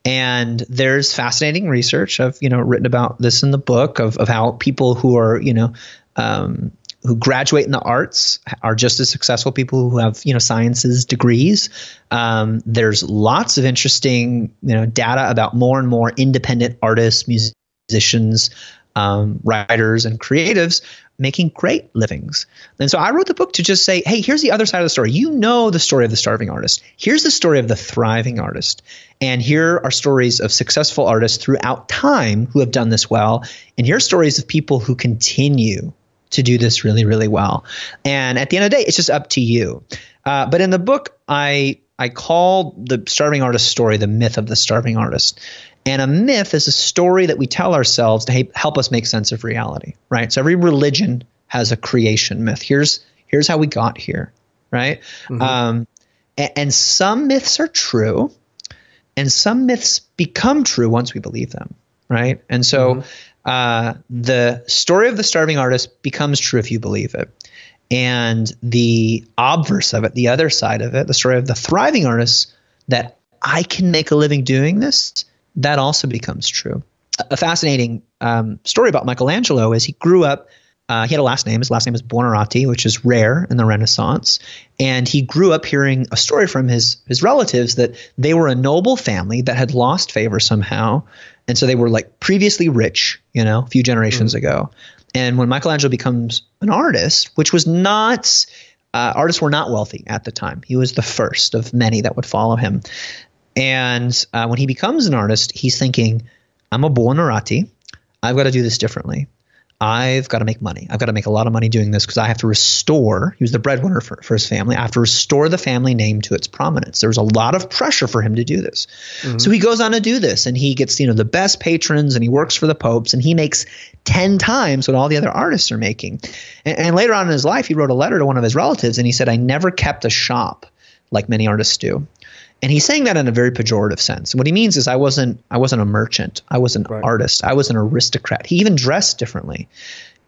And there's fascinating research. I've you know written about this in the book of of how people who are you know um, who graduate in the arts are just as successful people who have you know sciences degrees. Um, there's lots of interesting you know data about more and more independent artists, musicians, um, writers, and creatives making great livings. And so I wrote the book to just say, hey, here's the other side of the story. You know the story of the starving artist. Here's the story of the thriving artist. And here are stories of successful artists throughout time who have done this well. And here are stories of people who continue to do this really, really well. And at the end of the day, it's just up to you. Uh, but in the book, I I call the starving artist story the myth of the starving artist. And a myth is a story that we tell ourselves to help us make sense of reality, right? So every religion has a creation myth. Here's here's how we got here, right? Um, and, and some myths are true, and some myths become true once we believe them, right? And so uh, the story of the starving artist becomes true if you believe it. And the obverse of it, the other side of it, the story of the thriving artist, that I can make a living doing this, that also becomes true. A fascinating um, story about Michelangelo is he grew up. Uh, he had a last name. His last name is Buonarroti, which is rare in the Renaissance. And he grew up hearing a story from his his relatives that they were a noble family that had lost favor somehow, and so they were like previously rich, you know, a few generations ago. And when Michelangelo becomes an artist, which was not uh, artists were not wealthy at the time, he was the first of many that would follow him. And uh, when he becomes an artist, he's thinking, I'm a Buonarroti. I've got to do this differently. I've got to make money. I've got to make a lot of money doing this because I have to restore. He was the breadwinner for, for his family. I have to restore the family name to its prominence. There was a lot of pressure for him to do this. So he goes on to do this and he gets, you know, the best patrons and he works for the popes and he makes 10 times what all the other artists are making. And, and later on in his life, he wrote a letter to one of his relatives and he said, I never kept a shop like many artists do. And he's saying that in a very pejorative sense. What he means is I wasn't I wasn't a merchant. I was an artist. I was an aristocrat. He even dressed differently.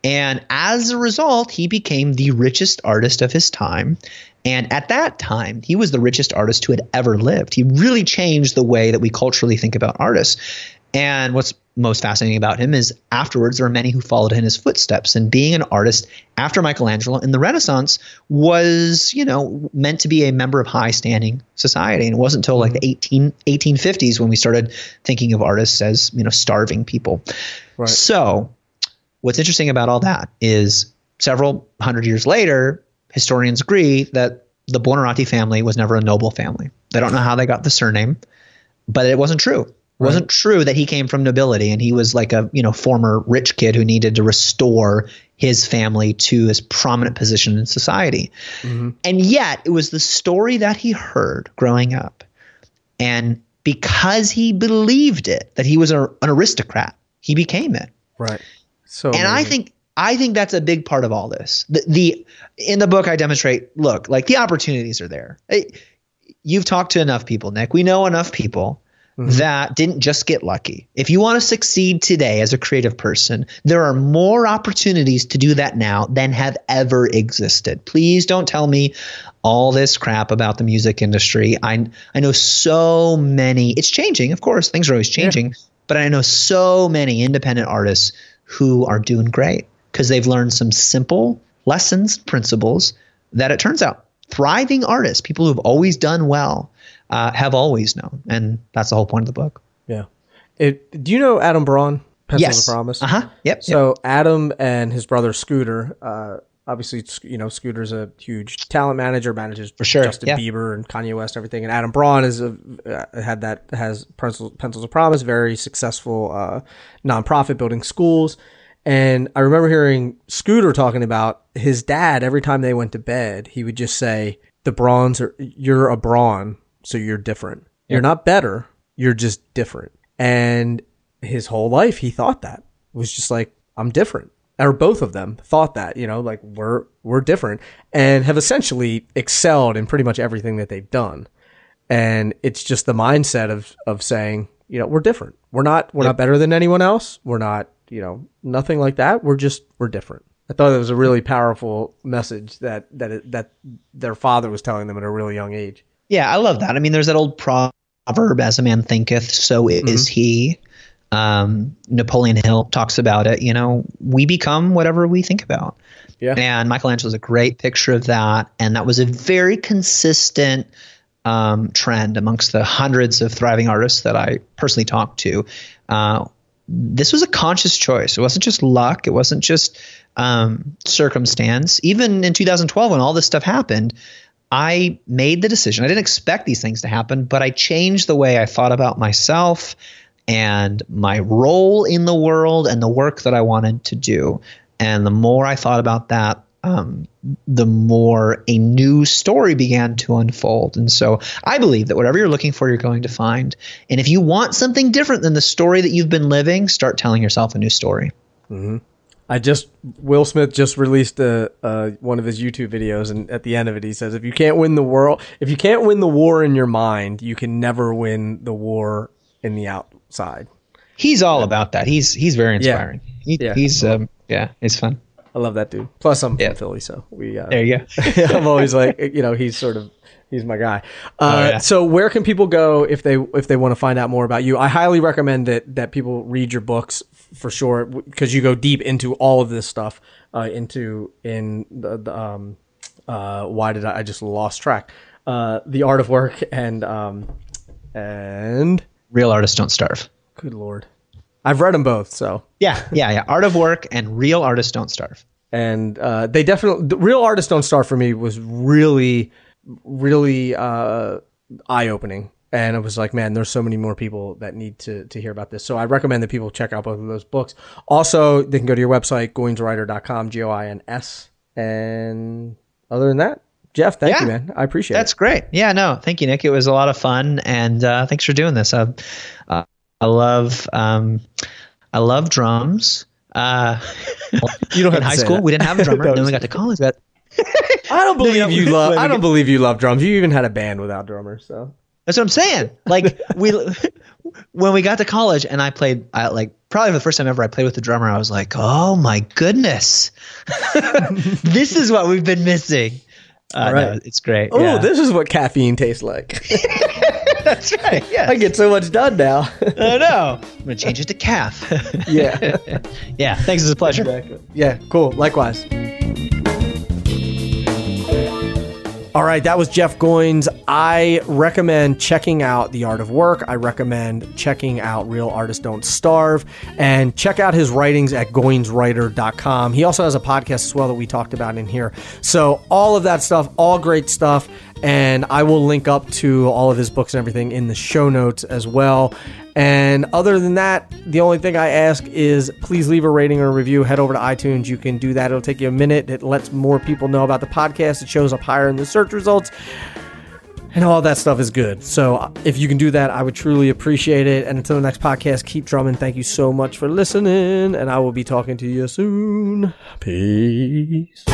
And as a result, he became the richest artist of his time. And at that time, he was the richest artist who had ever lived. He really changed the way that we culturally think about artists. And what's most fascinating about him is afterwards, there are many who followed in his footsteps. And being an artist after Michelangelo in the Renaissance was, you know, meant to be a member of high standing society. And it wasn't until like the 18, 1850s when we started thinking of artists as, you know, starving people. right. So, what's interesting about all that is several hundred years later, historians agree that the Buonarroti family was never a noble family. They don't know how they got the surname, but it wasn't true. It wasn't true that he came from nobility and he was like a you know former rich kid who needed to restore his family to his prominent position in society. Mm-hmm. And yet, it was the story that he heard growing up. And because he believed it, that he was a, an aristocrat, he became it Right. So and I think I think that's a big part of all this. The, the in the book I demonstrate. Look, like the opportunities are there. You've talked to enough people, Nick. We know enough people Mm-hmm. that didn't just get lucky. If you want to succeed today as a creative person, there are more opportunities to do that now than have ever existed. Please don't tell me all this crap about the music industry. I I know so many. It's changing, of course. Things are always changing, but I know so many independent artists who are doing great because they've learned some simple lessons, principles that it turns out thriving artists, people who've always done well, uh, have always known, and that's the whole point of the book. yeah. It, do you know Adam Braun? Pencils yes. of Promise. Uh huh. Yep. So Adam and his brother Scooter, uh, obviously, you know, Scooter's a huge talent manager, manages For sure, Justin yeah. Bieber and Kanye West, and everything. And Adam Braun is a uh, had that has Pencils, Pencils of Promise, very successful uh, nonprofit building schools. And I remember hearing Scooter talking about his dad. Every time they went to bed, he would just say, "The Brauns are you're a Braun, so you're different. You're not better. You're just different." And his whole life, he thought that was just like, "I'm different." Or both of them thought that, you know, like we're we're different, and have essentially excelled in pretty much everything that they've done. And it's just the mindset of of saying, you know, we're different. We're not we're not better than anyone else. We're not, you know, nothing like that. We're just we're different. I thought it was a really powerful message that that it, that their father was telling them at a really young age. Yeah, I love that. I mean, there's that old proverb, "As a man thinketh, so is he." Um, Napoleon Hill talks about it. You know, we become whatever we think about. Yeah. And Michelangelo's a great picture of that, and that was a very consistent um, trend amongst the hundreds of thriving artists that I personally talked to. Uh, this was a conscious choice. It wasn't just luck. It wasn't just um, circumstance. Even in 2012, when all this stuff happened, I made the decision. I didn't expect these things to happen, but I changed the way I thought about myself and my role in the world and the work that I wanted to do. And the more I thought about that, um, the more a new story began to unfold. And so I believe that whatever you're looking for, you're going to find. And if you want something different than the story that you've been living, start telling yourself a new story. I just Will Smith just released a, uh, one of his YouTube videos, and at the end of it, he says, "If you can't win the world, if you can't win the war in your mind, you can never win the war in the outside." He's all about that. He's he's very inspiring. He, Yeah. He's um yeah, it's fun. I love that dude. Plus, I'm Yeah. from Philly, so we. Uh, There you go. I'm always like, you know, he's sort of he's my guy. Uh, Oh, yeah. So where can people go if they if they want to find out more about you? I highly recommend that that people read your books for sure because you go deep into all of this stuff uh, into in the, the um uh why did I, I just lost track uh the art of work and um and Real artists don't starve. good lord I've read them both so Yeah, yeah, yeah. Art of work and real artists don't starve. and uh, they definitely the real artists don't starve for me was really really uh, eye-opening and it was like man there's so many more people that need to, to hear about this so i recommend that people check out both of those books also they can go to your website goinswriter.com g-o-i-n-s and other than that jeff thank Yeah. you man i appreciate That's it That's great. Yeah, no, thank you, Nick. It was a lot of fun, and uh, thanks for doing this. Uh, uh, I love, um, I love drums. Uh, you don't have in high school, that. we didn't have a drummer. Then we got to college. Got i don't believe no, you love i don't believe you love drums you even had a band without drummers so That's what I'm saying. Like we, when we got to college, and I played, I, like probably for the first time ever, I played with the drummer. I was like, oh my goodness, this is what we've been missing. Uh, right. no, it's great. oh yeah. this is what caffeine tastes like that's right. Yeah, i get so much done now I know. I'm gonna change it to calf. yeah yeah. Thanks. It's a pleasure. Yeah, cool. Likewise. All right, that was Jeff Goins. I recommend checking out The Art of Work. I recommend checking out Real Artists Don't Starve and check out his writings at goinswriter.com. He also has a podcast as well that we talked about in here. So, all of that stuff, all great stuff. And I will link up to all of his books and everything in the show notes as well. And other than that, the only thing I ask is please leave a rating or a review. Head over to iTunes. You can do that. It'll take you a minute. It lets more people know about the podcast. It shows up higher in the search results. And all that stuff is good. So uh, if you can do that, I would truly appreciate it. And until the next podcast, keep drumming. Thank you so much for listening. And I will be talking to you soon. Peace.